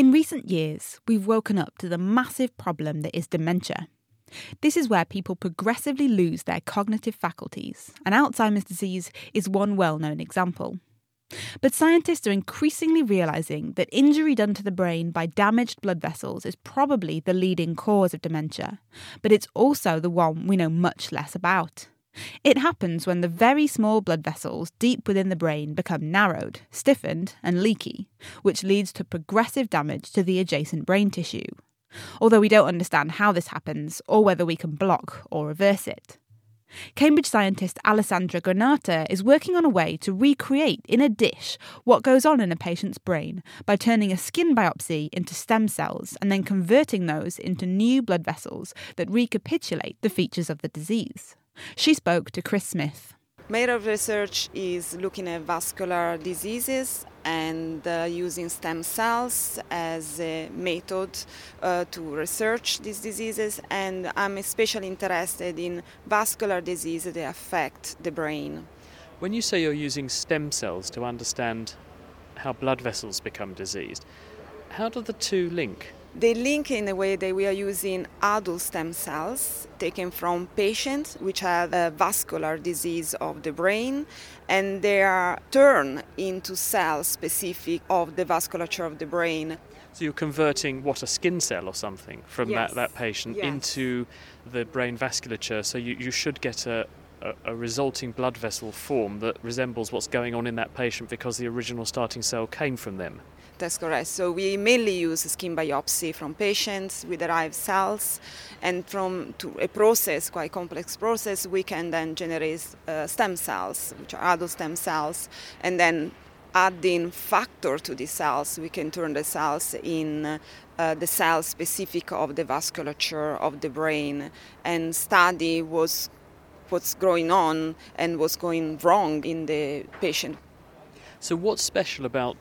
In recent years, we've woken up to the massive problem that is dementia. This is where people progressively lose their cognitive faculties, and Alzheimer's disease is one well known example. But scientists are increasingly realizing that injury done to the brain by damaged blood vessels is probably the leading cause of dementia, but it's also the one we know much less about. It happens when the very small blood vessels deep within the brain become narrowed, stiffened, and leaky, which leads to progressive damage to the adjacent brain tissue. Although we don't understand how this happens or whether we can block or reverse it. Cambridge scientist Alessandra Granata is working on a way to recreate in a dish what goes on in a patient's brain by turning a skin biopsy into stem cells and then converting those into new blood vessels that recapitulate the features of the disease. She spoke to Chris Smith. Main of research is looking at vascular diseases and uh, using stem cells as a method uh, to research these diseases. And I'm especially interested in vascular diseases that affect the brain. When you say you're using stem cells to understand how blood vessels become diseased, how do the two link? They link in a way that we are using adult stem cells taken from patients which have a vascular disease of the brain and they are turned into cells specific of the vasculature of the brain. So you're converting what a skin cell or something from yes. that, that patient yes. into the brain vasculature. So you, you should get a, a, resulting blood vessel form that resembles what's going on in that patient because the original starting cell came from them. That's correct. So we mainly use skin biopsy from patients. We derive cells, and from a process, quite complex process, we can then generate uh, stem cells, which are adult stem cells, and then adding factor to the cells, we can turn the cells in uh, the cells specific of the vasculature of the brain, and study was what's going on and what's going wrong in the patient. So, what's special about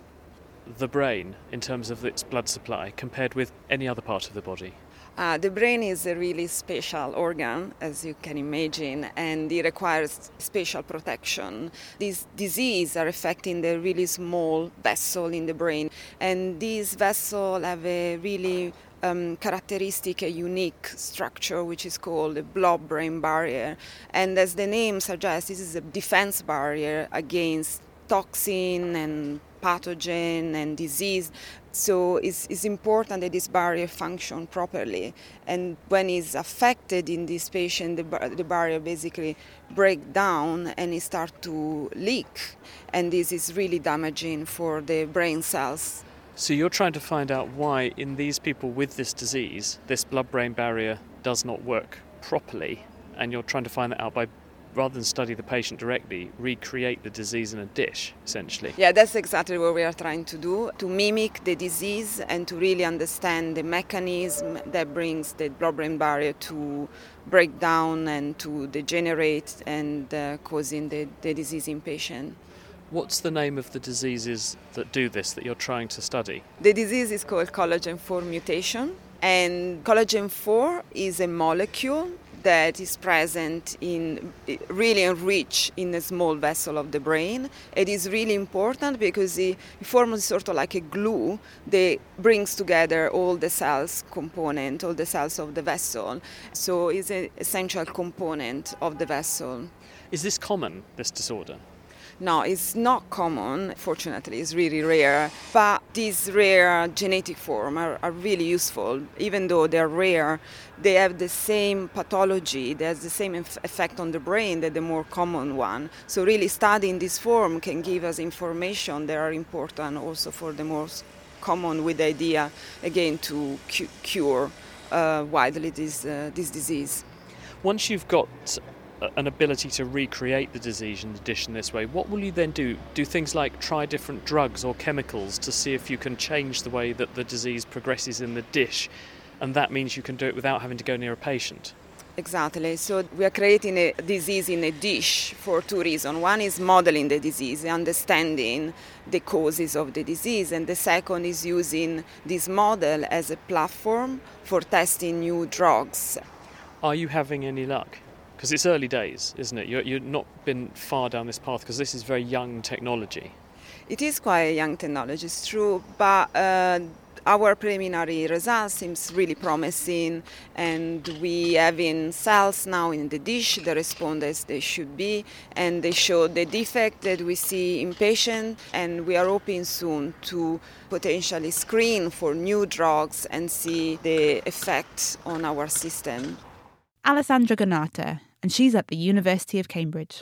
the brain in terms of its blood supply compared with any other part of the body? Uh, the brain is a really special organ, as you can imagine, and it requires special protection. These diseases are affecting the really small vessel in the brain, and these vessels have a really um, characteristic, a unique structure, which is called the blood-brain barrier. And as the name suggests, this is a defense barrier against toxin and pathogen and disease. So it's, it's important that this barrier function properly. And when it's affected in this patient, the, the barrier basically break down and it start to leak. And this is really damaging for the brain cells. So you're trying to find out why in these people with this disease, this blood-brain barrier does not work properly. And you're trying to find that out by rather than study the patient directly, recreate the disease in a dish, essentially. Yeah, that's exactly what we are trying to do to mimic the disease and to really understand the mechanism that brings the blood brain barrier to break down and to degenerate and uh, causing the, the disease in patient. What's the name of the diseases that do this that you're trying to study? The disease is called collagen 4 mutation, and collagen 4 is a molecule that is present in really enriched in a small vessel of the brain. It is really important because it forms sort of like a glue that brings together all the cells component, all the cells of the vessel. So it's an essential component of the vessel. Is this common, this disorder? No, it's not common. Fortunately, it's really rare. But these rare genetic forms are, are, really useful. Even though they're rare, they have the same pathology. They have the same effect on the brain that the more common one. So really, studying this form can give us information that are important also for the most common, with the idea again to cu- cure uh, widely this uh, this disease. Once you've got an ability to recreate the disease in the dish in this way, what will you then do? Do things like try different drugs or chemicals to see if you can change the way that the disease progresses in the dish, and that means you can do it without having to go near a patient? Exactly. So we are creating a disease in a dish for two reasons. One is modeling the disease, understanding the causes of the disease, and the second is using this model as a platform for testing new drugs. Are you having any luck? Because it's early days, isn't it? You're, you're not been far down this path because this is very young technology. It is quite a young technology, it's true, but uh, our preliminary results seems really promising and we have in cells now in the dish that respond as they should be and they show the defect that we see in patients and we are hoping soon to potentially screen for new drugs and see the effect on our system. Alessandra Granata, and she's at the University of Cambridge.